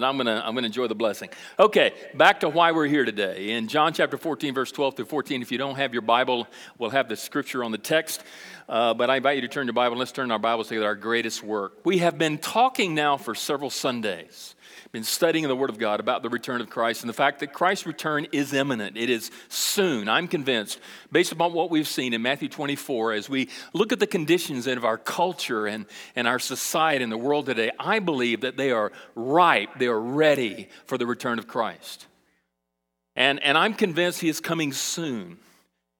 but I'm gonna I'm gonna enjoy the blessing. Okay, back to why we're here today. In John chapter 14, verse 12 through 14. If you don't have your Bible, we'll have the scripture on the text. Uh, but I invite you to turn your Bible. Let's turn our Bibles together. Our greatest work. We have been talking now for several Sundays been studying the Word of God about the return of Christ and the fact that Christ's return is imminent. It is soon. I'm convinced, based upon what we've seen in Matthew 24, as we look at the conditions of our culture and, and our society and the world today, I believe that they are ripe, they are ready for the return of Christ. And, and I'm convinced He is coming soon.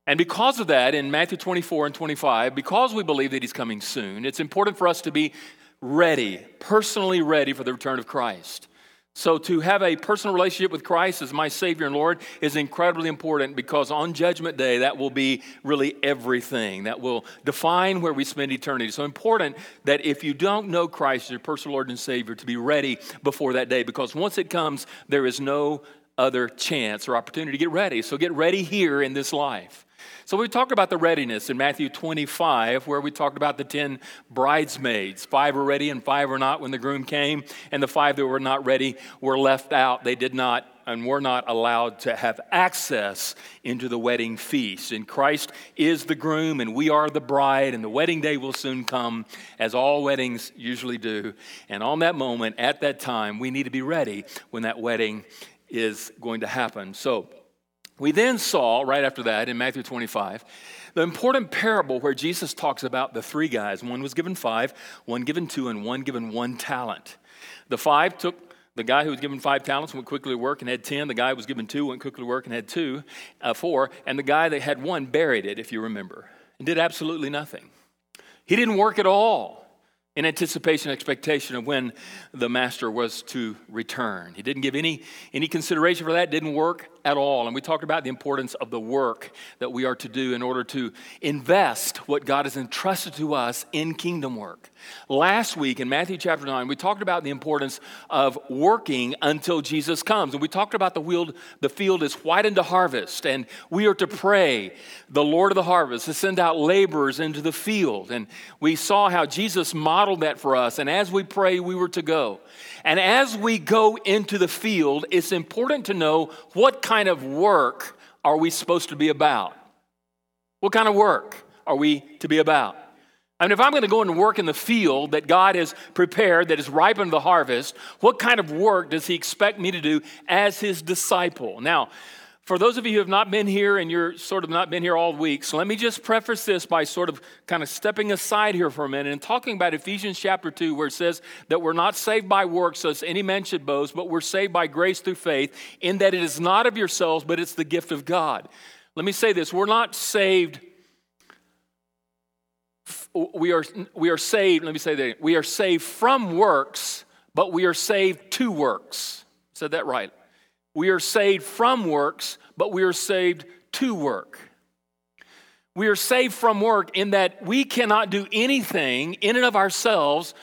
And because of that, in Matthew 24 and 25, because we believe that He's coming soon, it's important for us to be ready, personally ready for the return of Christ. So, to have a personal relationship with Christ as my Savior and Lord is incredibly important because on Judgment Day, that will be really everything. That will define where we spend eternity. So, important that if you don't know Christ as your personal Lord and Savior, to be ready before that day because once it comes, there is no other chance or opportunity to get ready. So, get ready here in this life. So we talked about the readiness in Matthew 25, where we talked about the 10 bridesmaids. Five were ready and five were not when the groom came, and the five that were not ready were left out. They did not and were not allowed to have access into the wedding feast. And Christ is the groom, and we are the bride, and the wedding day will soon come, as all weddings usually do. And on that moment, at that time, we need to be ready when that wedding is going to happen. So, we then saw, right after that, in Matthew 25, the important parable where Jesus talks about the three guys. One was given five, one given two, and one given one talent. The five took the guy who was given five talents went quickly to work and had ten. The guy who was given two went quickly to work and had two, uh, four. And the guy that had one buried it, if you remember, and did absolutely nothing. He didn't work at all in anticipation, expectation of when the master was to return. He didn't give any, any consideration for that, didn't work at all. And we talked about the importance of the work that we are to do in order to invest what God has entrusted to us in kingdom work. Last week in Matthew chapter 9, we talked about the importance of working until Jesus comes. And we talked about the, field, the field is whitened to harvest, and we are to pray, the Lord of the harvest, to send out laborers into the field. And we saw how Jesus modeled that for us. And as we pray, we were to go. And as we go into the field, it's important to know what kind of work are we supposed to be about? What kind of work are we to be about? I mean, if I'm going to go and work in the field that God has prepared, that is ripened the harvest, what kind of work does He expect me to do as His disciple? Now, for those of you who have not been here and you're sort of not been here all week, so let me just preface this by sort of kind of stepping aside here for a minute and talking about Ephesians chapter 2, where it says that we're not saved by works, as any man should boast, but we're saved by grace through faith, in that it is not of yourselves, but it's the gift of God. Let me say this we're not saved. We are, we are saved, let me say that. We are saved from works, but we are saved to works. Said that right. We are saved from works, but we are saved to work. We are saved from work in that we cannot do anything in and of ourselves,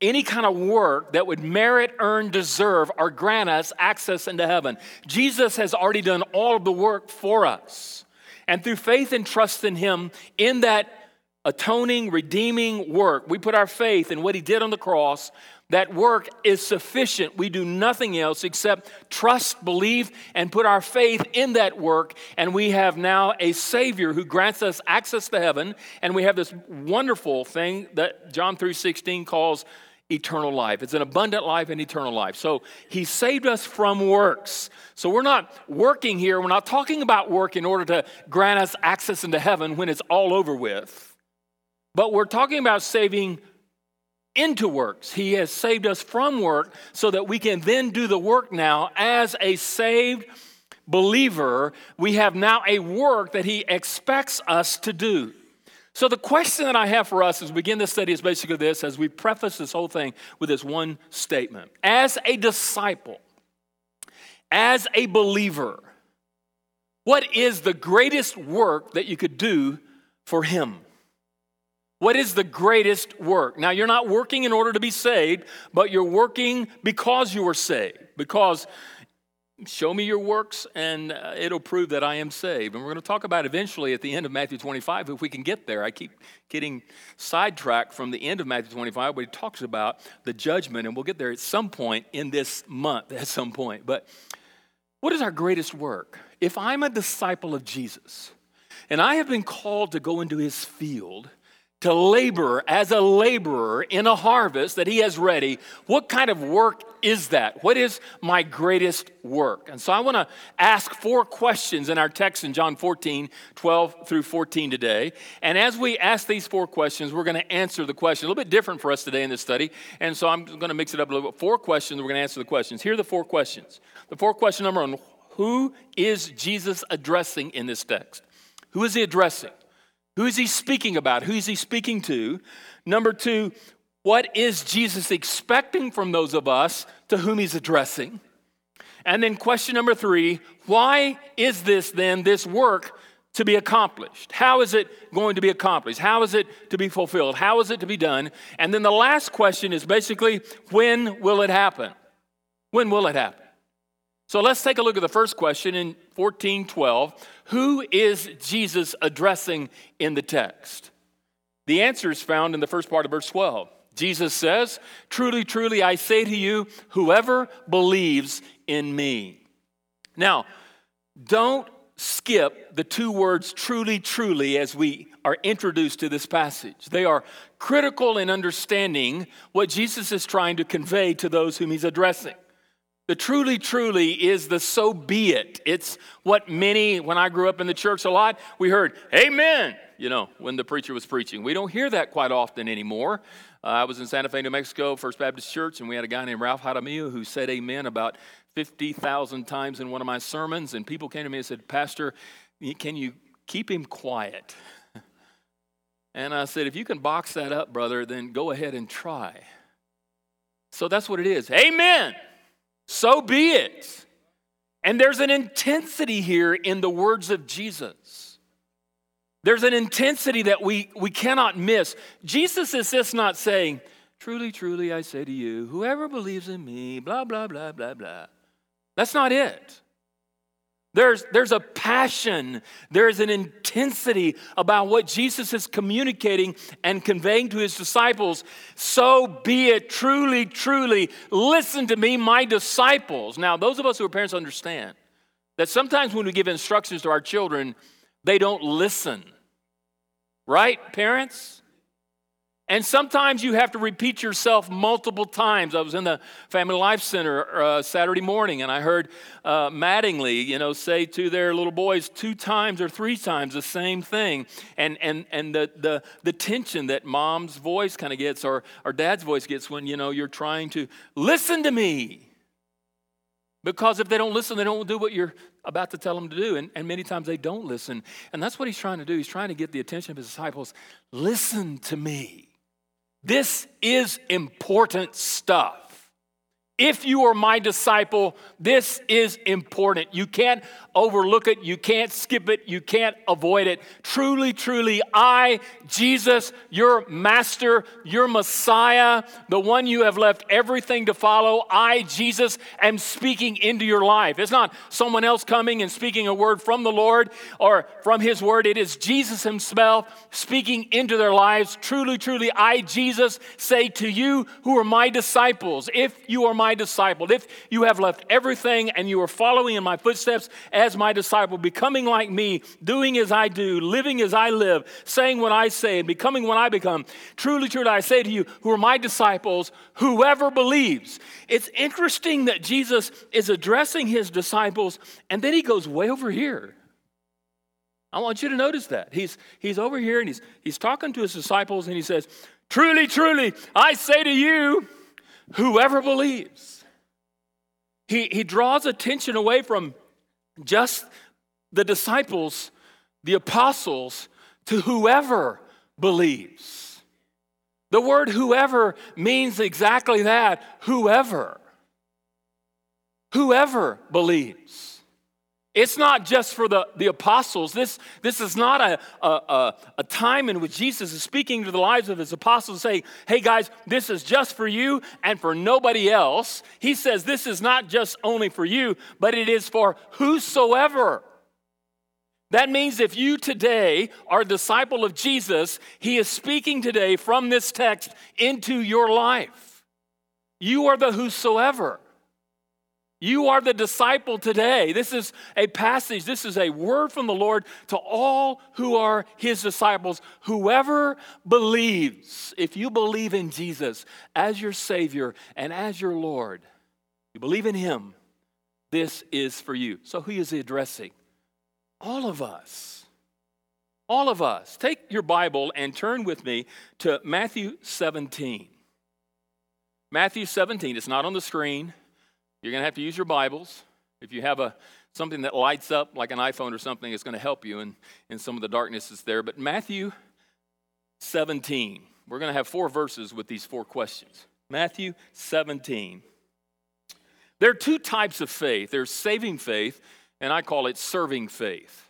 any kind of work that would merit, earn, deserve, or grant us access into heaven. Jesus has already done all of the work for us. And through faith and trust in Him, in that atoning, redeeming work, we put our faith in what He did on the cross. That work is sufficient. We do nothing else except trust, believe, and put our faith in that work. And we have now a Savior who grants us access to heaven. And we have this wonderful thing that John 3.16 calls eternal life. It's an abundant life and eternal life. So he saved us from works. So we're not working here. We're not talking about work in order to grant us access into heaven when it's all over with. But we're talking about saving into works. He has saved us from work so that we can then do the work now as a saved believer. We have now a work that He expects us to do. So, the question that I have for us as we begin this study is basically this as we preface this whole thing with this one statement. As a disciple, as a believer, what is the greatest work that you could do for Him? What is the greatest work? Now, you're not working in order to be saved, but you're working because you were saved. Because Show me your works, and uh, it'll prove that I am saved. And we're going to talk about eventually at the end of Matthew 25, if we can get there. I keep getting sidetracked from the end of Matthew 25, where he talks about the judgment, and we'll get there at some point in this month, at some point. But what is our greatest work? If I'm a disciple of Jesus, and I have been called to go into his field, to labor as a laborer in a harvest that he has ready, what kind of work is that? What is my greatest work? And so I want to ask four questions in our text in John 14, 12 through 14 today. And as we ask these four questions, we're going to answer the question. A little bit different for us today in this study. And so I'm going to mix it up a little bit. Four questions, we're going to answer the questions. Here are the four questions. The four question number one Who is Jesus addressing in this text? Who is he addressing? Who is he speaking about? Who is he speaking to? Number two, what is Jesus expecting from those of us to whom he's addressing? And then question number three, why is this then, this work to be accomplished? How is it going to be accomplished? How is it to be fulfilled? How is it to be done? And then the last question is basically, when will it happen? When will it happen? So let's take a look at the first question in 1412. Who is Jesus addressing in the text? The answer is found in the first part of verse 12. Jesus says, Truly, truly, I say to you, whoever believes in me. Now, don't skip the two words truly, truly as we are introduced to this passage. They are critical in understanding what Jesus is trying to convey to those whom he's addressing. The truly, truly is the so be it. It's what many, when I grew up in the church a lot, we heard, Amen, you know, when the preacher was preaching. We don't hear that quite often anymore. Uh, I was in Santa Fe, New Mexico, First Baptist Church, and we had a guy named Ralph Jaramillo who said Amen about 50,000 times in one of my sermons. And people came to me and said, Pastor, can you keep him quiet? And I said, If you can box that up, brother, then go ahead and try. So that's what it is. Amen so be it. And there's an intensity here in the words of Jesus. There's an intensity that we, we cannot miss. Jesus is just not saying, Truly, truly, I say to you, whoever believes in me, blah, blah, blah, blah, blah. That's not it. There's, there's a passion, there's an intensity about what Jesus is communicating and conveying to his disciples. So be it, truly, truly. Listen to me, my disciples. Now, those of us who are parents understand that sometimes when we give instructions to our children, they don't listen. Right, parents? And sometimes you have to repeat yourself multiple times. I was in the Family Life Center uh, Saturday morning, and I heard uh, Mattingly, you know, say to their little boys two times or three times the same thing, and and and the the, the tension that mom's voice kind of gets or or dad's voice gets when you know you're trying to listen to me. Because if they don't listen, they don't do what you're about to tell them to do. And, and many times they don't listen. And that's what he's trying to do. He's trying to get the attention of his disciples. Listen to me. This is important stuff. If you are my disciple, this is important. You can't overlook it, you can't skip it, you can't avoid it. Truly, truly, I, Jesus, your master, your Messiah, the one you have left everything to follow, I, Jesus, am speaking into your life. It's not someone else coming and speaking a word from the Lord or from his word. It is Jesus himself speaking into their lives. Truly, truly, I, Jesus, say to you who are my disciples, if you are my my disciple, if you have left everything and you are following in my footsteps as my disciple, becoming like me, doing as I do, living as I live, saying what I say, and becoming what I become, truly, truly, I say to you, who are my disciples, whoever believes. It's interesting that Jesus is addressing his disciples, and then he goes way over here. I want you to notice that. He's, he's over here and he's, he's talking to his disciples and he says, Truly, truly, I say to you, whoever believes. He, he draws attention away from just the disciples, the apostles, to whoever believes. The word whoever means exactly that whoever. Whoever believes. It's not just for the, the apostles. This, this is not a, a, a, time in which Jesus is speaking to the lives of his apostles, saying, Hey guys, this is just for you and for nobody else. He says, This is not just only for you, but it is for whosoever. That means if you today are a disciple of Jesus, he is speaking today from this text into your life. You are the whosoever. You are the disciple today. This is a passage, this is a word from the Lord to all who are his disciples. Whoever believes, if you believe in Jesus as your Savior and as your Lord, you believe in him, this is for you. So, who is he addressing? All of us. All of us. Take your Bible and turn with me to Matthew 17. Matthew 17, it's not on the screen. You're going to have to use your Bibles. If you have a something that lights up like an iPhone or something, it's going to help you in, in some of the darkness that's there. But Matthew 17, we're going to have four verses with these four questions. Matthew 17. There are two types of faith there's saving faith, and I call it serving faith.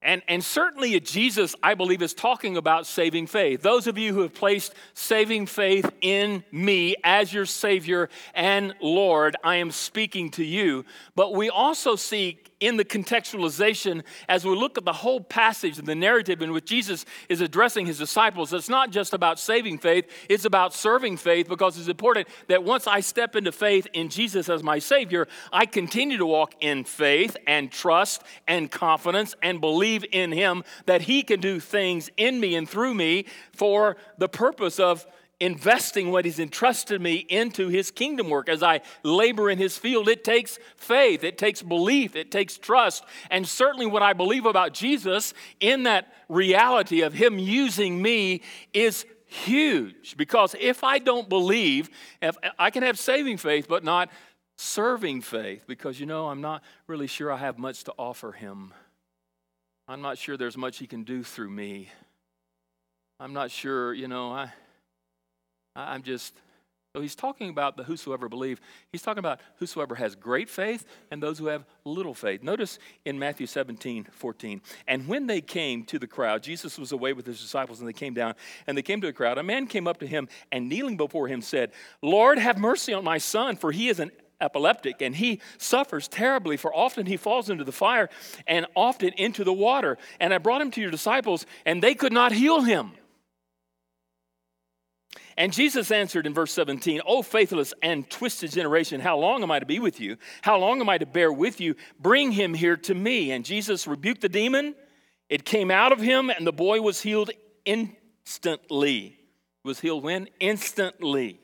And, and certainly Jesus, I believe, is talking about saving faith. Those of you who have placed saving faith in me as your Savior and Lord, I am speaking to you. But we also see in the contextualization as we look at the whole passage and the narrative in which Jesus is addressing his disciples. It's not just about saving faith, it's about serving faith because it's important that once I step into faith in Jesus as my Savior, I continue to walk in faith and trust and confidence and believe in Him that He can do things in me and through me for the purpose of investing what he's entrusted me into his kingdom work as I labor in his field. It takes faith, it takes belief, it takes trust. And certainly, what I believe about Jesus in that reality of him using me is huge because if I don't believe, if I can have saving faith, but not serving faith because you know, I'm not really sure I have much to offer him. I'm not sure there's much he can do through me. I'm not sure, you know, I I'm just, so he's talking about the whosoever believe. He's talking about whosoever has great faith and those who have little faith. Notice in Matthew 17, 14. And when they came to the crowd, Jesus was away with his disciples, and they came down, and they came to the crowd. A man came up to him and kneeling before him said, Lord, have mercy on my son, for he is an epileptic and he suffers terribly for often he falls into the fire and often into the water and i brought him to your disciples and they could not heal him and Jesus answered in verse 17, O faithless and twisted generation, how long am I to be with you? How long am I to bear with you? Bring him here to me. And Jesus rebuked the demon. It came out of him, and the boy was healed instantly. Was healed when? Instantly.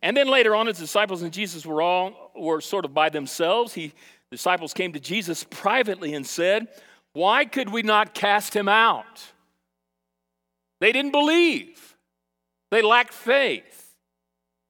And then later on, his disciples and Jesus were all were sort of by themselves. He disciples came to Jesus privately and said, Why could we not cast him out? They didn't believe. They lack faith.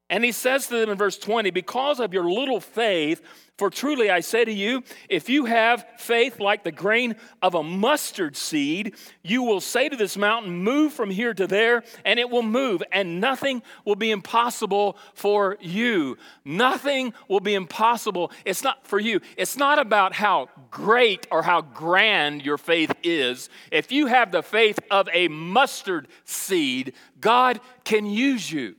And he says to them in verse 20, Because of your little faith, for truly I say to you, if you have faith like the grain of a mustard seed, you will say to this mountain, Move from here to there, and it will move, and nothing will be impossible for you. Nothing will be impossible. It's not for you. It's not about how great or how grand your faith is. If you have the faith of a mustard seed, God can use you.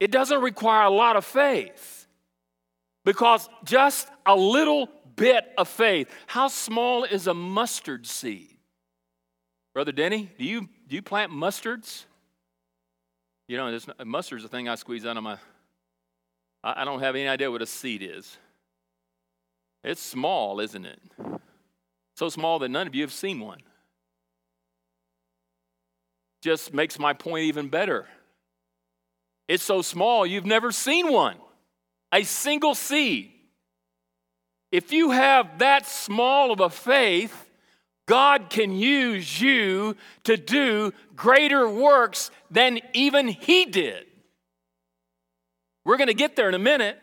It doesn't require a lot of faith. Because just a little bit of faith. How small is a mustard seed? Brother Denny, do you, do you plant mustards? You know, this, mustard's a thing I squeeze out of my. I, I don't have any idea what a seed is. It's small, isn't it? So small that none of you have seen one. Just makes my point even better. It's so small you've never seen one a single seed. If you have that small of a faith, God can use you to do greater works than even He did. We're going to get there in a minute.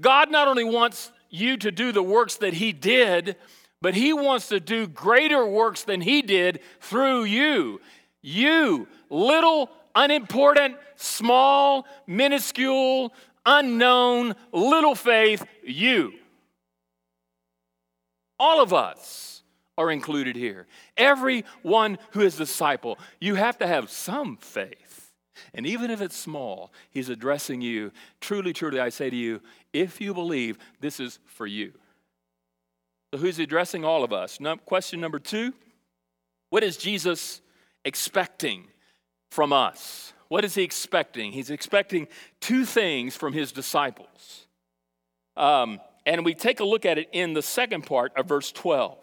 God not only wants you to do the works that He did, but He wants to do greater works than He did through you. You, little, unimportant, small, minuscule, unknown, little faith, you. All of us are included here. Everyone who is a disciple, you have to have some faith. And even if it's small, he's addressing you. Truly, truly, I say to you, if you believe, this is for you. So, who's addressing all of us? No, question number two What is Jesus expecting from us? What is he expecting? He's expecting two things from his disciples. Um, and we take a look at it in the second part of verse 12.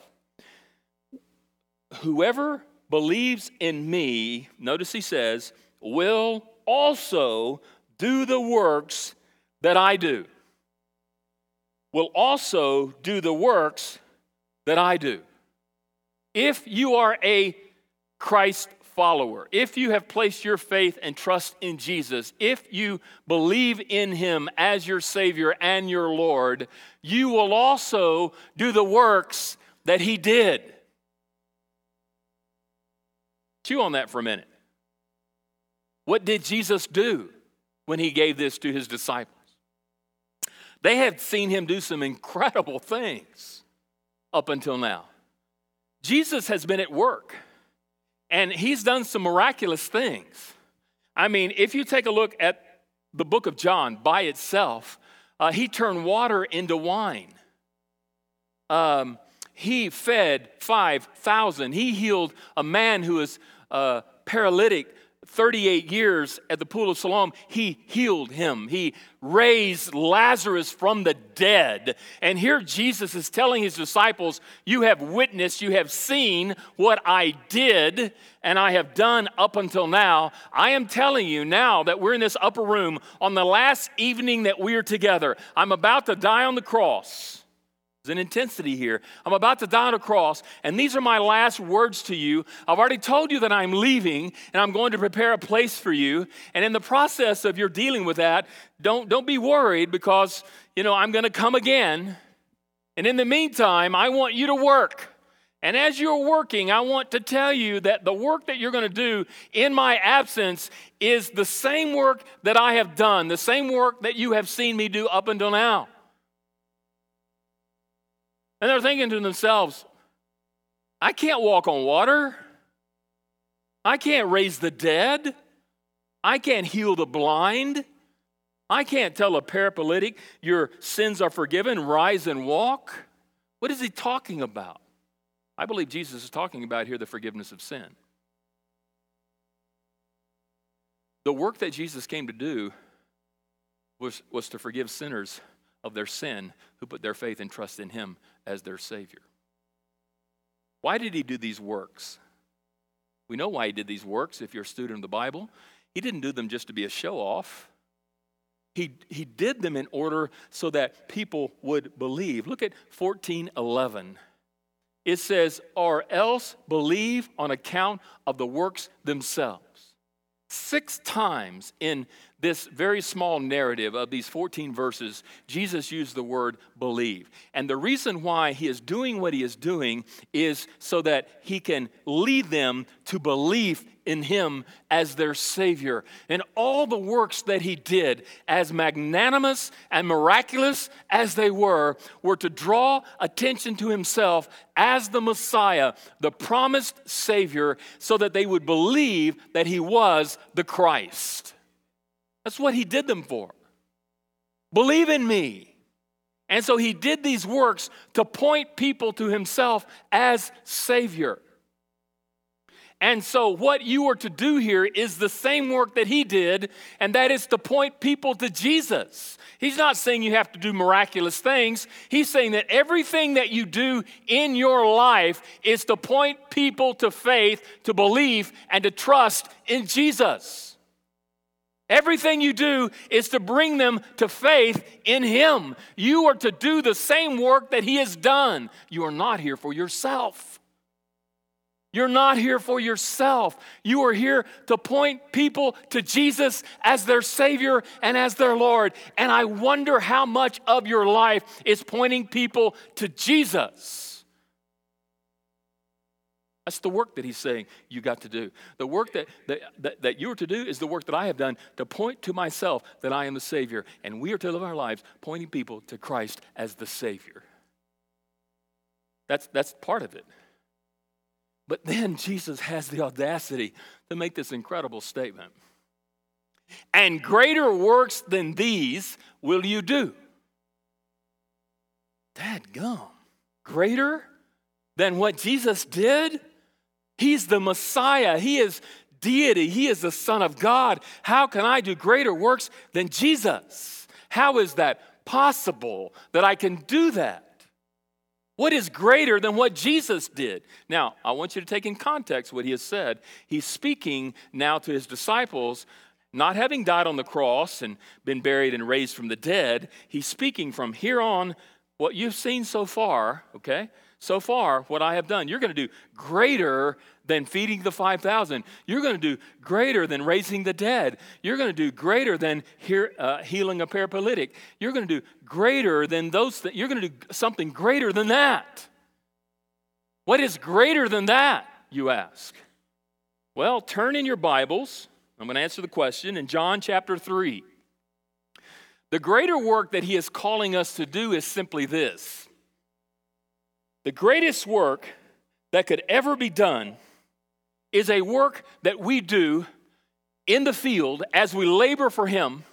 Whoever believes in me, notice he says, will also do the works that I do. Will also do the works that I do. If you are a Christ follower, if you have placed your faith and trust in Jesus, if you believe in Him as your Savior and your Lord, you will also do the works that He did. Chew on that for a minute. What did Jesus do when He gave this to His disciples? They had seen Him do some incredible things up until now. Jesus has been at work. And he's done some miraculous things. I mean, if you take a look at the book of John by itself, uh, he turned water into wine. Um, he fed 5,000. He healed a man who was uh, paralytic 38 years at the pool of Siloam, he healed him. He raised Lazarus from the dead. And here Jesus is telling his disciples, You have witnessed, you have seen what I did and I have done up until now. I am telling you now that we're in this upper room on the last evening that we're together. I'm about to die on the cross. There's an intensity here. I'm about to die on a cross, and these are my last words to you. I've already told you that I'm leaving, and I'm going to prepare a place for you. And in the process of your dealing with that, don't, don't be worried because, you know, I'm going to come again. And in the meantime, I want you to work. And as you're working, I want to tell you that the work that you're going to do in my absence is the same work that I have done, the same work that you have seen me do up until now. And they're thinking to themselves, I can't walk on water. I can't raise the dead. I can't heal the blind. I can't tell a paraplegic, your sins are forgiven, rise and walk. What is he talking about? I believe Jesus is talking about here the forgiveness of sin. The work that Jesus came to do was, was to forgive sinners of their sin who put their faith and trust in him as their Savior. Why did he do these works? We know why he did these works if you're a student of the Bible. He didn't do them just to be a show off. He, he did them in order so that people would believe. Look at 1411. It says, or else believe on account of the works themselves. Six times in this very small narrative of these 14 verses, Jesus used the word believe. And the reason why he is doing what he is doing is so that he can lead them to belief in him as their Savior. And all the works that he did, as magnanimous and miraculous as they were, were to draw attention to himself as the Messiah, the promised Savior, so that they would believe that he was the Christ. That's what he did them for. Believe in me. And so he did these works to point people to himself as Savior. And so, what you are to do here is the same work that he did, and that is to point people to Jesus. He's not saying you have to do miraculous things. He's saying that everything that you do in your life is to point people to faith, to belief, and to trust in Jesus. Everything you do is to bring them to faith in Him. You are to do the same work that He has done. You are not here for yourself. You're not here for yourself. You are here to point people to Jesus as their Savior and as their Lord. And I wonder how much of your life is pointing people to Jesus. That's the work that he's saying you got to do. The work that, that, that, that you are to do is the work that I have done to point to myself that I am the Savior. And we are to live our lives pointing people to Christ as the Savior. That's, that's part of it. But then Jesus has the audacity to make this incredible statement. And greater works than these will you do. Dad gum. Greater than what Jesus did? He's the Messiah. He is deity. He is the Son of God. How can I do greater works than Jesus? How is that possible that I can do that? What is greater than what Jesus did? Now, I want you to take in context what he has said. He's speaking now to his disciples, not having died on the cross and been buried and raised from the dead. He's speaking from here on what you've seen so far, okay? So far what I have done. You're going to do greater than feeding the 5,000. You're going to do greater than raising the dead. You're going to do greater than uh, healing a paralytic. You're going to do greater than those. Th- you're going to do something greater than that. What is greater than that, you ask? Well, turn in your Bibles. I'm going to answer the question in John chapter 3. The greater work that he is calling us to do is simply this the greatest work that could ever be done is a work that we do in the field as we labor for Him,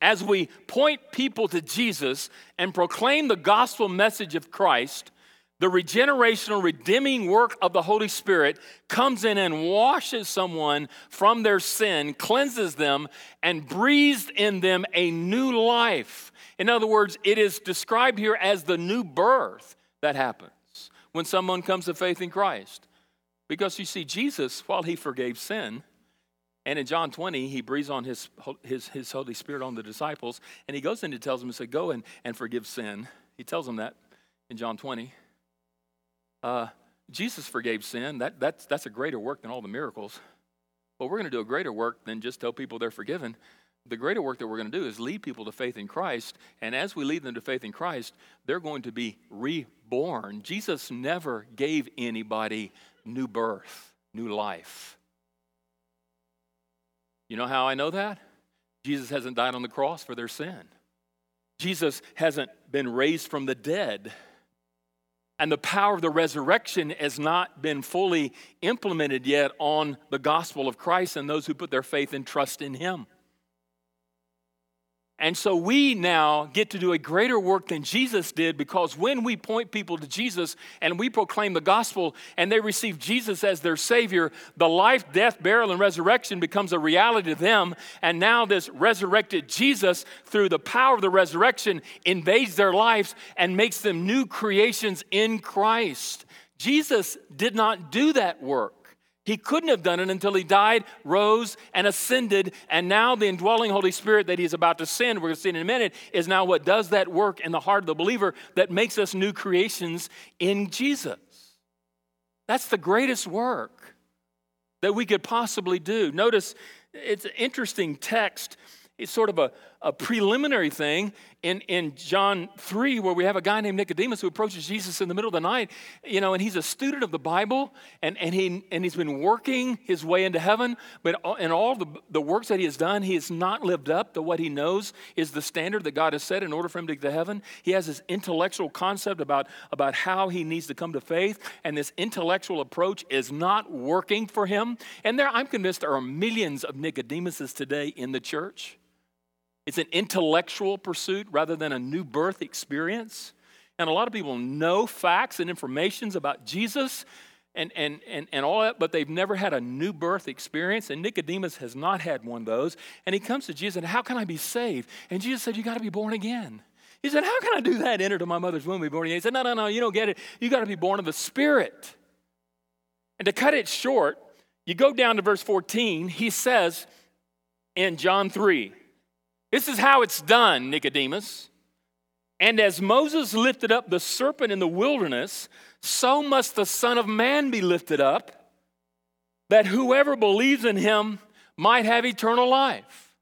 as we point people to Jesus and proclaim the gospel message of Christ. The regenerational, redeeming work of the Holy Spirit comes in and washes someone from their sin, cleanses them, and breathes in them a new life. In other words, it is described here as the new birth that happens when someone comes to faith in Christ. Because you see, Jesus, while he forgave sin, and in John 20, he breathes on his, his, his Holy Spirit on the disciples, and he goes in and tells them, he said, Go and, and forgive sin. He tells them that in John 20. Uh, Jesus forgave sin. That, that's, that's a greater work than all the miracles. But we're going to do a greater work than just tell people they're forgiven the greater work that we're going to do is lead people to faith in Christ. And as we lead them to faith in Christ, they're going to be reborn. Jesus never gave anybody new birth, new life. You know how I know that? Jesus hasn't died on the cross for their sin. Jesus hasn't been raised from the dead. And the power of the resurrection has not been fully implemented yet on the gospel of Christ and those who put their faith and trust in Him. And so we now get to do a greater work than Jesus did because when we point people to Jesus and we proclaim the gospel and they receive Jesus as their Savior, the life, death, burial, and resurrection becomes a reality to them. And now this resurrected Jesus, through the power of the resurrection, invades their lives and makes them new creations in Christ. Jesus did not do that work. He couldn't have done it until he died, rose, and ascended. And now the indwelling Holy Spirit that he's about to send, we're going to see in a minute, is now what does that work in the heart of the believer that makes us new creations in Jesus. That's the greatest work that we could possibly do. Notice it's an interesting text. It's sort of a, a preliminary thing in, in John 3, where we have a guy named Nicodemus who approaches Jesus in the middle of the night, you know, and he's a student of the Bible, and, and, he, and he's been working his way into heaven, but in all the, the works that he has done, he has not lived up to what he knows is the standard that God has set in order for him to get to heaven. He has this intellectual concept about, about how he needs to come to faith, and this intellectual approach is not working for him. And there, I'm convinced there are millions of Nicodemuses today in the church it's an intellectual pursuit rather than a new birth experience. And a lot of people know facts and informations about Jesus and, and, and, and all that, but they've never had a new birth experience. And Nicodemus has not had one of those. And he comes to Jesus and, How can I be saved? And Jesus said, You got to be born again. He said, How can I do that? Enter to my mother's womb, be born again. He said, No, no, no, you don't get it. You got to be born of the Spirit. And to cut it short, you go down to verse 14, he says in John 3, this is how it's done, Nicodemus. And as Moses lifted up the serpent in the wilderness, so must the Son of Man be lifted up, that whoever believes in him might have eternal life.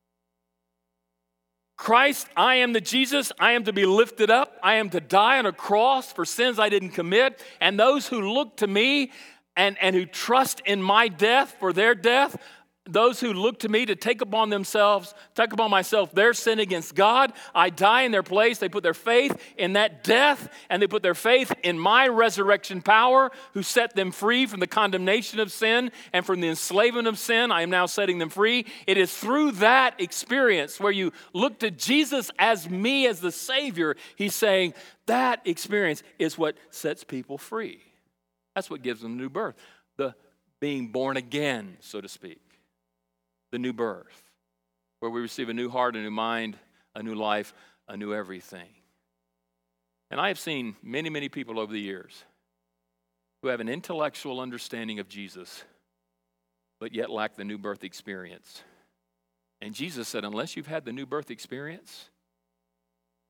Christ, I am the Jesus, I am to be lifted up, I am to die on a cross for sins I didn't commit, and those who look to me and, and who trust in my death for their death, those who look to me to take upon themselves, take upon myself their sin against God. I die in their place. They put their faith in that death and they put their faith in my resurrection power, who set them free from the condemnation of sin and from the enslavement of sin. I am now setting them free. It is through that experience where you look to Jesus as me, as the Savior, he's saying that experience is what sets people free. That's what gives them new birth, the being born again, so to speak the new birth, where we receive a new heart, a new mind, a new life, a new everything. And I have seen many, many people over the years who have an intellectual understanding of Jesus, but yet lack the new birth experience. And Jesus said, Unless you've had the new birth experience,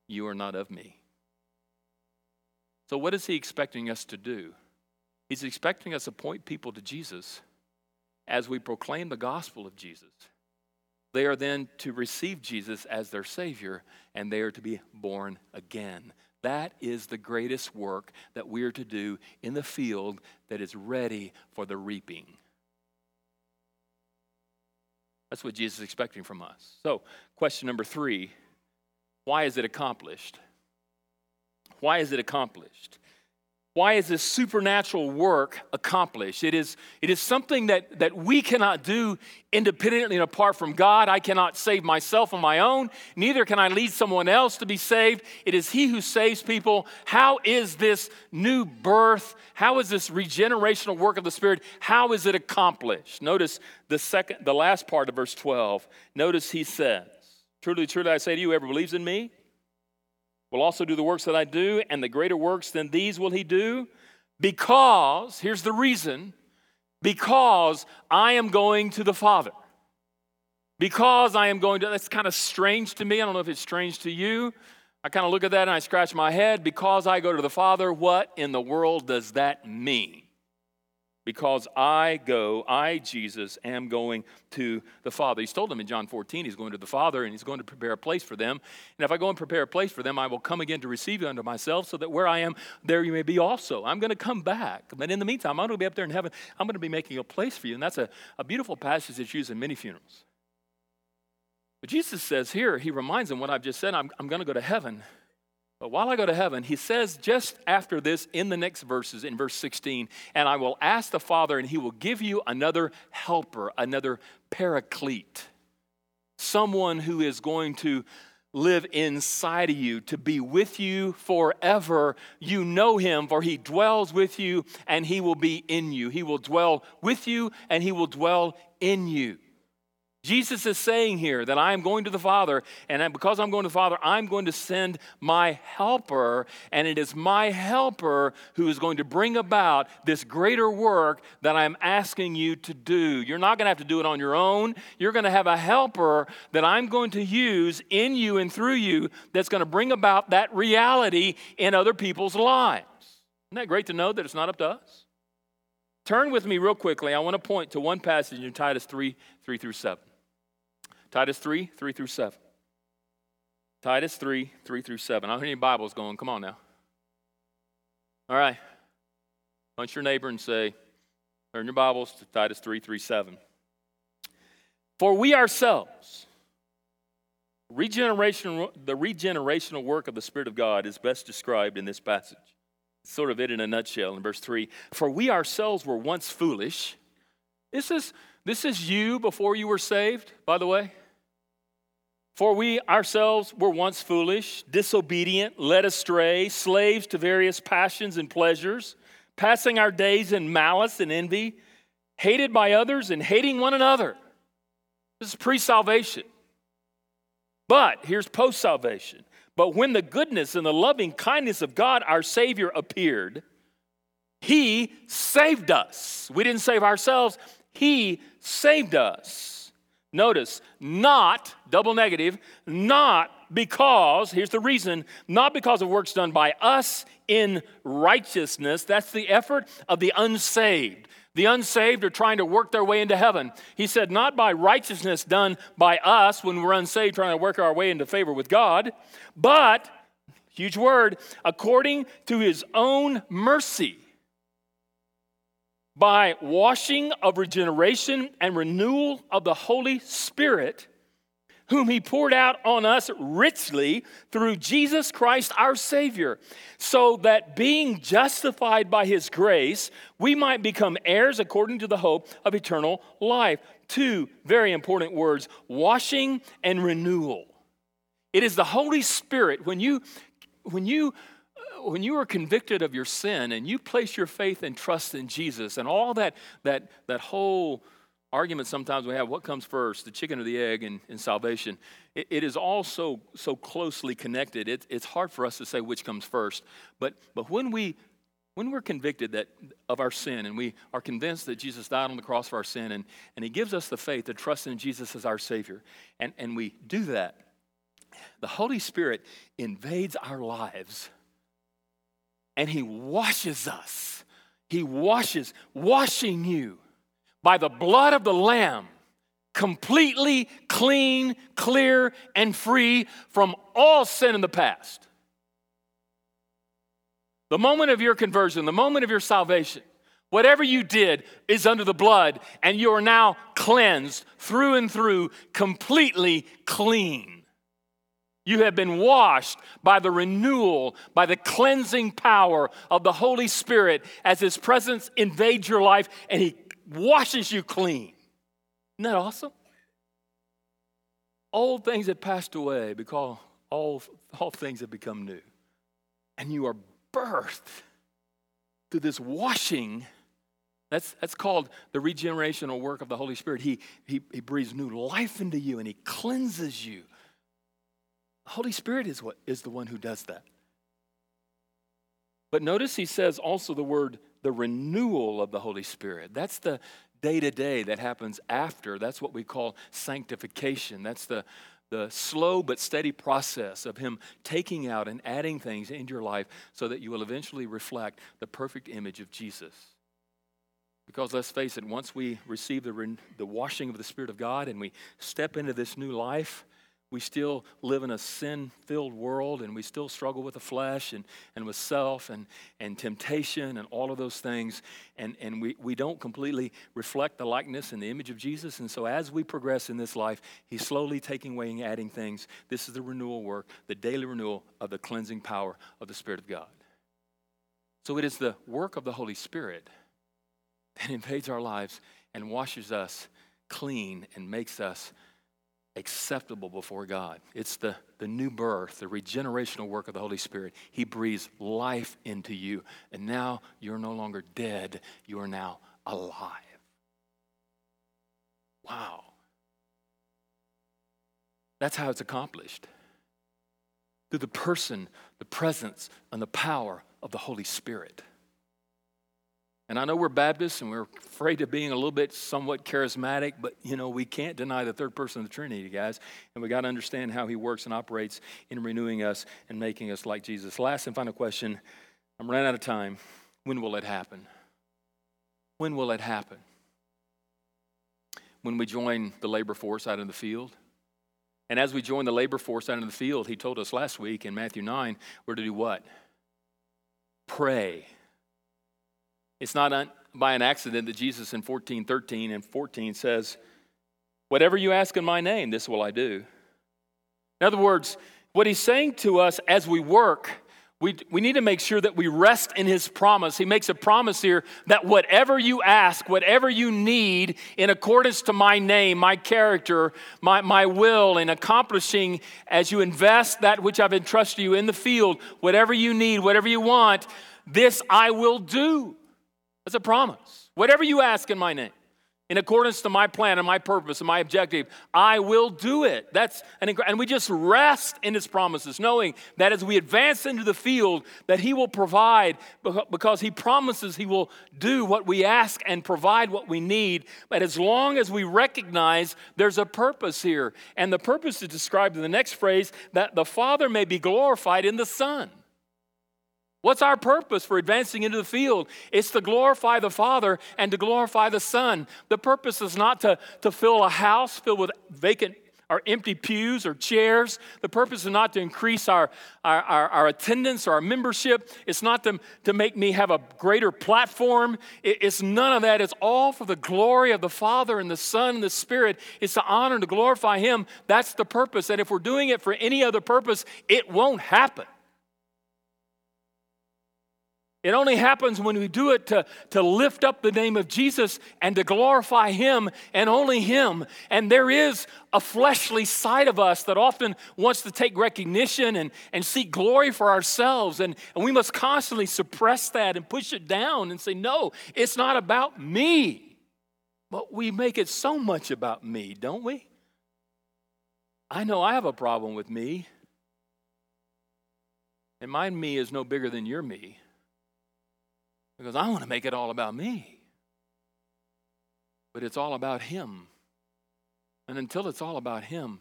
you are not of me. So, what is he expecting us to do? He's expecting us to point people to Jesus as we proclaim the gospel of Jesus, they are then to receive Jesus as their Savior and they are to be born again. That is the greatest work that we are to do in the field that is ready for the reaping. That's what Jesus is expecting from us. So, question number three why is it accomplished? Why is it accomplished? Why is this supernatural work accomplished? It is, it is something that, that we cannot do independently and apart from God. I cannot save myself on my own. Neither can I lead someone else to be saved. It is He who saves people. How is this new birth? How is this regenerational work of the Spirit? How is it accomplished? Notice the second, the last part of verse 12. Notice he says, Truly, truly, I say to you, whoever believes in me, will also do the works that I do, and the greater works than these will he do, because, here's the reason, because I am going to the Father. Because I am going to, that's kind of strange to me. I don't know if it's strange to you. I kind of look at that and I scratch my head. Because I go to the Father, what in the world does that mean? Because I go, I, Jesus, am going to the Father. He's told them in John 14, he's going to the Father and he's going to prepare a place for them. And if I go and prepare a place for them, I will come again to receive you unto myself, so that where I am, there you may be also. I'm going to come back. But in the meantime, I'm going to be up there in heaven. I'm going to be making a place for you. And that's a, a beautiful passage that's used in many funerals. But Jesus says here, he reminds them what I've just said I'm, I'm going to go to heaven. But while I go to heaven, he says just after this in the next verses, in verse 16, and I will ask the Father, and he will give you another helper, another paraclete, someone who is going to live inside of you, to be with you forever. You know him, for he dwells with you, and he will be in you. He will dwell with you, and he will dwell in you. Jesus is saying here that I am going to the Father, and because I'm going to the Father, I'm going to send my helper, and it is my helper who is going to bring about this greater work that I'm asking you to do. You're not going to have to do it on your own. You're going to have a helper that I'm going to use in you and through you that's going to bring about that reality in other people's lives. Isn't that great to know that it's not up to us? Turn with me real quickly. I want to point to one passage in Titus 3 3 through 7. Titus 3, 3 through 7. Titus 3, 3 through 7. I don't hear any Bibles going. Come on now. All right. Punch your neighbor and say, turn your Bibles to Titus 3, 3, 7. For we ourselves, regeneration, the regenerational work of the Spirit of God is best described in this passage. Sort of it in a nutshell in verse 3. For we ourselves were once foolish. This is, this is you before you were saved, by the way. For we ourselves were once foolish, disobedient, led astray, slaves to various passions and pleasures, passing our days in malice and envy, hated by others and hating one another. This is pre salvation. But here's post salvation. But when the goodness and the loving kindness of God, our Savior, appeared, He saved us. We didn't save ourselves, He saved us Notice, not, double negative, not because, here's the reason, not because of works done by us in righteousness. That's the effort of the unsaved. The unsaved are trying to work their way into heaven. He said, not by righteousness done by us when we're unsaved, trying to work our way into favor with God, but, huge word, according to his own mercy by washing of regeneration and renewal of the Holy Spirit, whom he poured out on us richly through Jesus Christ our Savior, so that being justified by his grace, we might become heirs according to the hope of eternal life. Two very important words washing and renewal. It is the Holy Spirit. When you, when you when you are convicted of your sin and you place your faith and trust in Jesus and all that, that, that whole argument sometimes we have what comes first, the chicken or the egg in, in salvation, it, it is all so, so closely connected. It, it's hard for us to say which comes first. But, but when, we, when we're convicted that, of our sin and we are convinced that Jesus died on the cross for our sin and, and He gives us the faith to trust in Jesus as our Savior, and, and we do that, the Holy Spirit invades our lives and He washes us. He washes, washing you by the blood of the Lamb, completely clean, clear, and free from all sin in the past. The moment of your conversion, the moment of your salvation, whatever you did is under the blood, and you are now cleansed through and through, completely clean. You have been washed by the renewal, by the cleansing power of the Holy Spirit as His presence invades your life and He washes you clean. Isn't that awesome? Old things have passed away because all, all things have become new. And you are birthed through this washing. That's, that's called the regenerational work of the Holy Spirit. He, he, he breathes new life into you and He cleanses you Holy Spirit is what is the one who does that. But notice he says also the word the renewal of the Holy Spirit. That's the day to day that happens after. That's what we call sanctification. That's the the slow but steady process of him taking out and adding things into your life so that you will eventually reflect the perfect image of Jesus. Because let's face it, once we receive the, the washing of the Spirit of God and we step into this new life, we still live in a sin filled world and we still struggle with the flesh and, and with self and, and temptation and all of those things. And, and we, we don't completely reflect the likeness and the image of Jesus. And so, as we progress in this life, He's slowly taking away and adding things. This is the renewal work, the daily renewal of the cleansing power of the Spirit of God. So, it is the work of the Holy Spirit that invades our lives and washes us clean and makes us acceptable before God. It's the, the new birth, the regenerational work of the Holy Spirit. He breathes life into you, and now you're no longer dead, you are now alive. Wow. That's how it's accomplished through the person, the presence, and the power of the Holy Spirit. And I know we're Baptists and we're afraid of being a little bit somewhat charismatic, but you know, we can't deny the third person of the Trinity, guys. And we got to understand how he works and operates in renewing us and making us like Jesus. Last and final question I'm running out of time. When will it happen? When will it happen? When we join the labor force out in the field? And as we join the labor force out in the field, he told us last week in Matthew 9, we're to do what? Pray it's not un- by an accident that Jesus in 14, 13 and 14 says, Whatever you ask in my name, this will I do. In other words, what he's saying to us as we work, we, we need to make sure that we rest in his promise. He makes a promise here that whatever you ask, whatever you need in accordance to my name, my character, my, my will, in accomplishing as you invest that which I've entrusted you in the field, whatever you need, whatever you want, this I will do. That's a promise. Whatever you ask in my name, in accordance to my plan and my purpose and my objective, I will do it. That's an and we just rest in his promises, knowing that as we advance into the field, that he will provide because he promises he will do what we ask and provide what we need. But as long as we recognize there's a purpose here, and the purpose is described in the next phrase that the Father may be glorified in the Son. What's our purpose for advancing into the field? It's to glorify the Father and to glorify the Son. The purpose is not to, to fill a house filled with vacant or empty pews or chairs. The purpose is not to increase our, our, our, our attendance or our membership. It's not to, to make me have a greater platform. It, it's none of that. It's all for the glory of the Father and the Son and the Spirit. It's to honor and to glorify Him. That's the purpose. And if we're doing it for any other purpose, it won't happen. It only happens when we do it to, to lift up the name of Jesus and to glorify Him and only Him. And there is a fleshly side of us that often wants to take recognition and, and seek glory for ourselves. And, and we must constantly suppress that and push it down and say, no, it's not about me. But we make it so much about me, don't we? I know I have a problem with me. And my me is no bigger than your me because I want to make it all about me. But it's all about Him. And until it's all about Him,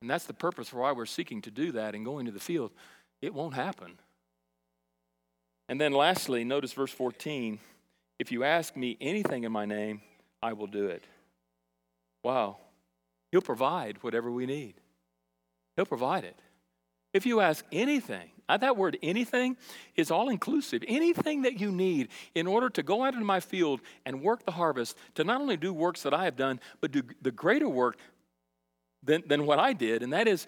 and that's the purpose for why we're seeking to do that and going to the field, it won't happen. And then lastly, notice verse 14 if you ask me anything in my name, I will do it. Wow. He'll provide whatever we need, He'll provide it. If you ask anything, uh, that word anything is all inclusive. Anything that you need in order to go out into my field and work the harvest, to not only do works that I have done, but do the greater work than, than what I did, and that is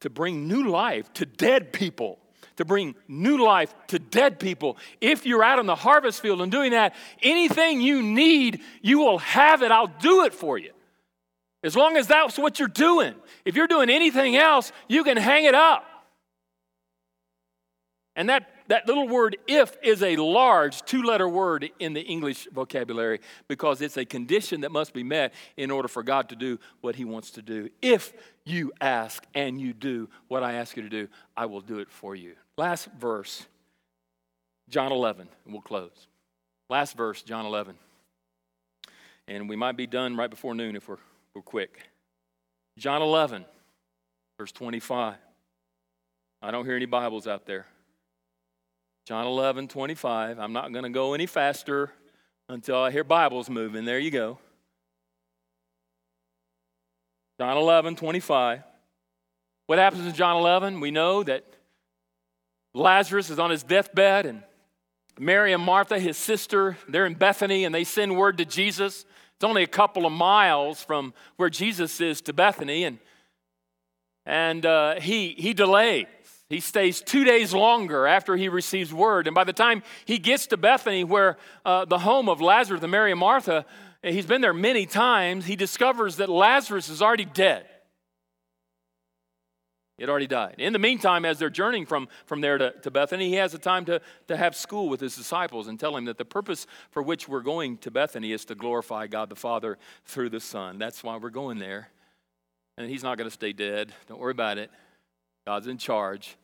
to bring new life to dead people. To bring new life to dead people. If you're out in the harvest field and doing that, anything you need, you will have it. I'll do it for you. As long as that's what you're doing. If you're doing anything else, you can hang it up. And that, that little word if is a large two letter word in the English vocabulary because it's a condition that must be met in order for God to do what He wants to do. If you ask and you do what I ask you to do, I will do it for you. Last verse, John 11, and we'll close. Last verse, John 11. And we might be done right before noon if we're we're quick. John 11, verse 25. I don't hear any Bibles out there. John 11, 25. I'm not going to go any faster until I hear Bibles moving. There you go. John 11, 25. What happens in John 11? We know that Lazarus is on his deathbed, and Mary and Martha, his sister, they're in Bethany, and they send word to Jesus it's only a couple of miles from where Jesus is to Bethany, and, and uh, he, he delays. He stays two days longer after he receives word. And by the time he gets to Bethany, where uh, the home of Lazarus and Mary and Martha, he's been there many times, he discovers that Lazarus is already dead. He already died. In the meantime, as they're journeying from, from there to, to Bethany, he has a time to, to have school with his disciples and tell him that the purpose for which we're going to Bethany is to glorify God the Father through the Son. That's why we're going there. And he's not going to stay dead. Don't worry about it. God's in charge.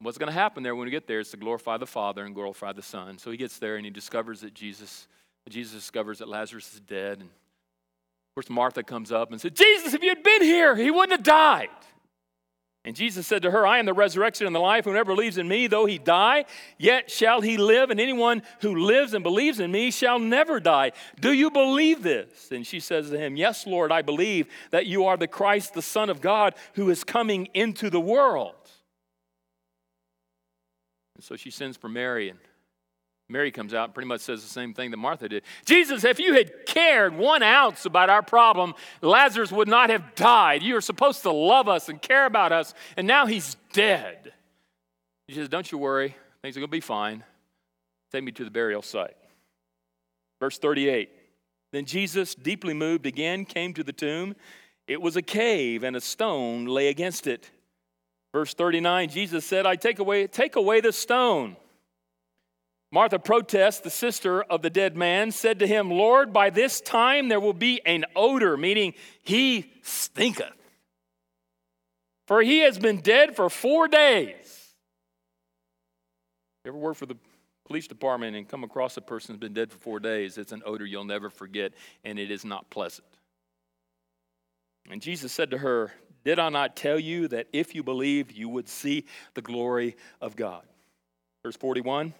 What's going to happen there when we get there is to glorify the Father and glorify the Son. So he gets there and he discovers that Jesus, Jesus discovers that Lazarus is dead. And of course, Martha comes up and says, Jesus, if you had been here, he wouldn't have died. And Jesus said to her, I am the resurrection and the life. Whoever believes in me, though he die, yet shall he live. And anyone who lives and believes in me shall never die. Do you believe this? And she says to him, Yes, Lord, I believe that you are the Christ, the Son of God, who is coming into the world. And so she sends for Mary and Mary comes out and pretty much says the same thing that Martha did. Jesus, if you had cared one ounce about our problem, Lazarus would not have died. You were supposed to love us and care about us, and now he's dead. He says, Don't you worry, things are going to be fine. Take me to the burial site. Verse 38 Then Jesus, deeply moved, again came to the tomb. It was a cave, and a stone lay against it. Verse 39 Jesus said, I take away, take away the stone. Martha protests, the sister of the dead man, said to him, Lord, by this time there will be an odor, meaning he stinketh. For he has been dead for four days. You ever work for the police department and come across a person who's been dead for four days? It's an odor you'll never forget, and it is not pleasant. And Jesus said to her, Did I not tell you that if you believed, you would see the glory of God? Verse 41.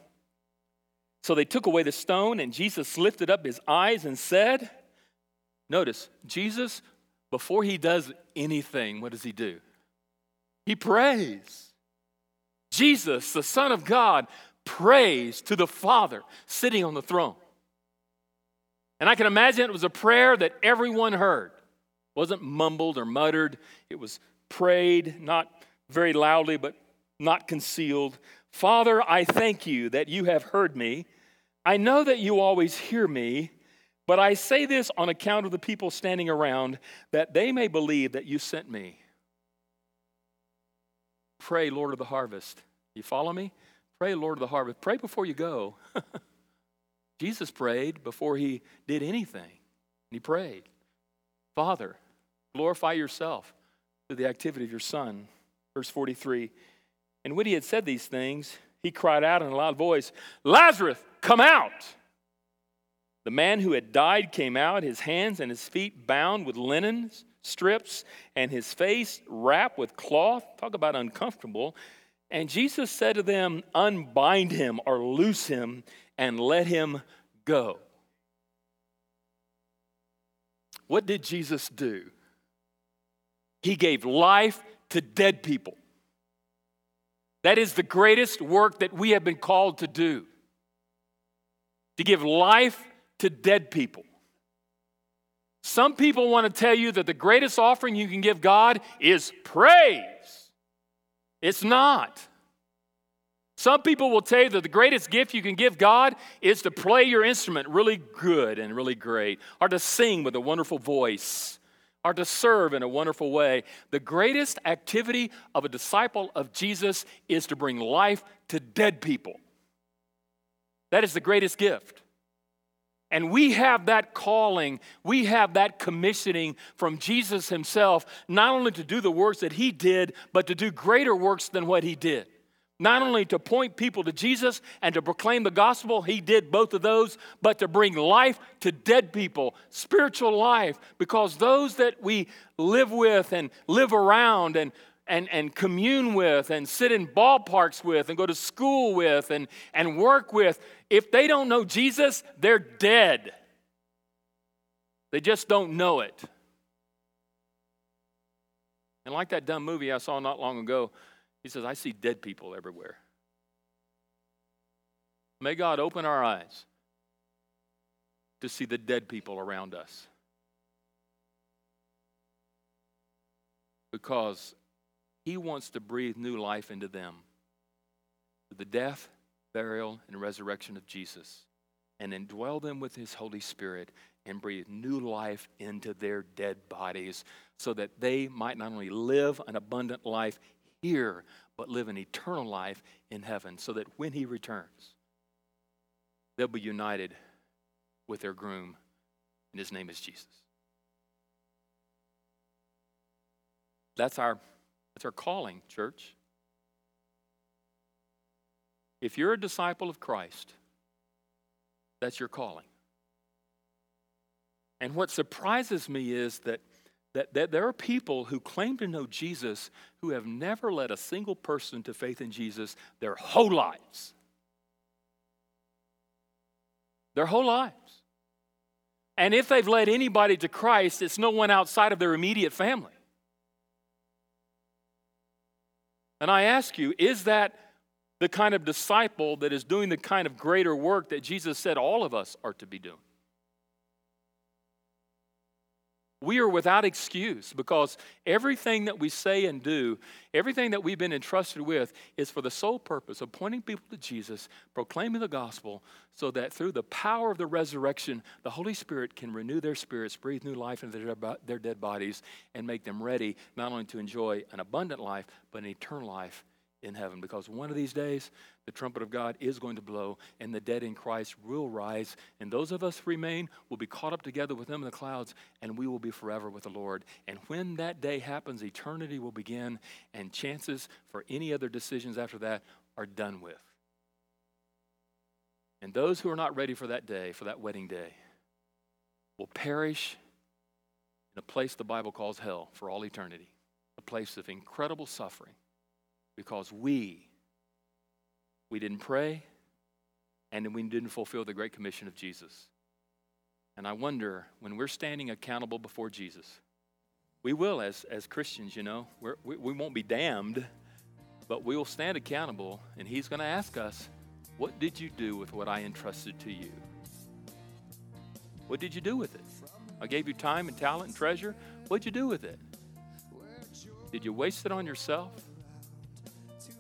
So they took away the stone, and Jesus lifted up his eyes and said, Notice, Jesus before he does anything, what does he do? He prays. Jesus, the Son of God, prays to the Father sitting on the throne. And I can imagine it was a prayer that everyone heard. It wasn't mumbled or muttered. It was prayed, not very loudly, but not concealed. Father, I thank you that you have heard me. I know that you always hear me, but I say this on account of the people standing around, that they may believe that you sent me. Pray, Lord of the harvest. You follow me? Pray, Lord of the harvest. Pray before you go. Jesus prayed before he did anything. And he prayed, Father, glorify yourself through the activity of your Son. Verse 43. And when he had said these things, he cried out in a loud voice, Lazarus, come out! The man who had died came out, his hands and his feet bound with linen strips, and his face wrapped with cloth. Talk about uncomfortable. And Jesus said to them, Unbind him or loose him and let him go. What did Jesus do? He gave life to dead people. That is the greatest work that we have been called to do to give life to dead people. Some people want to tell you that the greatest offering you can give God is praise. It's not. Some people will tell you that the greatest gift you can give God is to play your instrument really good and really great, or to sing with a wonderful voice are to serve in a wonderful way. The greatest activity of a disciple of Jesus is to bring life to dead people. That is the greatest gift. And we have that calling, we have that commissioning from Jesus himself, not only to do the works that he did, but to do greater works than what he did not only to point people to Jesus and to proclaim the gospel, he did both of those, but to bring life to dead people, spiritual life, because those that we live with and live around and and, and commune with and sit in ballparks with and go to school with and, and work with, if they don't know Jesus, they're dead. They just don't know it. And like that dumb movie I saw not long ago, he says, I see dead people everywhere. May God open our eyes to see the dead people around us. Because He wants to breathe new life into them through the death, burial, and resurrection of Jesus and indwell them with His Holy Spirit and breathe new life into their dead bodies so that they might not only live an abundant life here, but live an eternal life in heaven, so that when he returns, they'll be united with their groom, and his name is Jesus. That's our, that's our calling, church. If you're a disciple of Christ, that's your calling. And what surprises me is that that, that there are people who claim to know Jesus who have never led a single person to faith in Jesus their whole lives. Their whole lives. And if they've led anybody to Christ, it's no one outside of their immediate family. And I ask you, is that the kind of disciple that is doing the kind of greater work that Jesus said all of us are to be doing? We are without excuse because everything that we say and do, everything that we've been entrusted with, is for the sole purpose of pointing people to Jesus, proclaiming the gospel, so that through the power of the resurrection, the Holy Spirit can renew their spirits, breathe new life into their, dead bodies, and make them ready not only to enjoy an abundant life, but an eternal life in heaven because one of these days the trumpet of God is going to blow and the dead in Christ will rise and those of us who remain will be caught up together with them in the clouds and we will be forever with the Lord. And when that day happens eternity will begin and chances for any other decisions after that are done with. And those who are not ready for that day for that wedding day will perish in a place the Bible calls hell for all eternity a place of incredible suffering because we we didn't pray and we didn't fulfill the great commission of Jesus. And I wonder when we're standing accountable before Jesus, We will, as, as Christians, you know, we, we won't be damned, but we will stand accountable, and He's going to ask us, What did you do with what I entrusted to you? What did you do with it? I gave you time and talent and treasure. What'd you do with it? Did you waste it on yourself?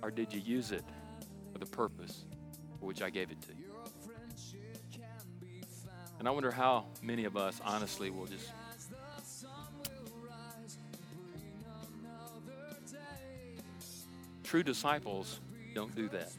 Or did you use it for the purpose for which I gave it to you? And I wonder how many of us, honestly, will just True disciples don't do that.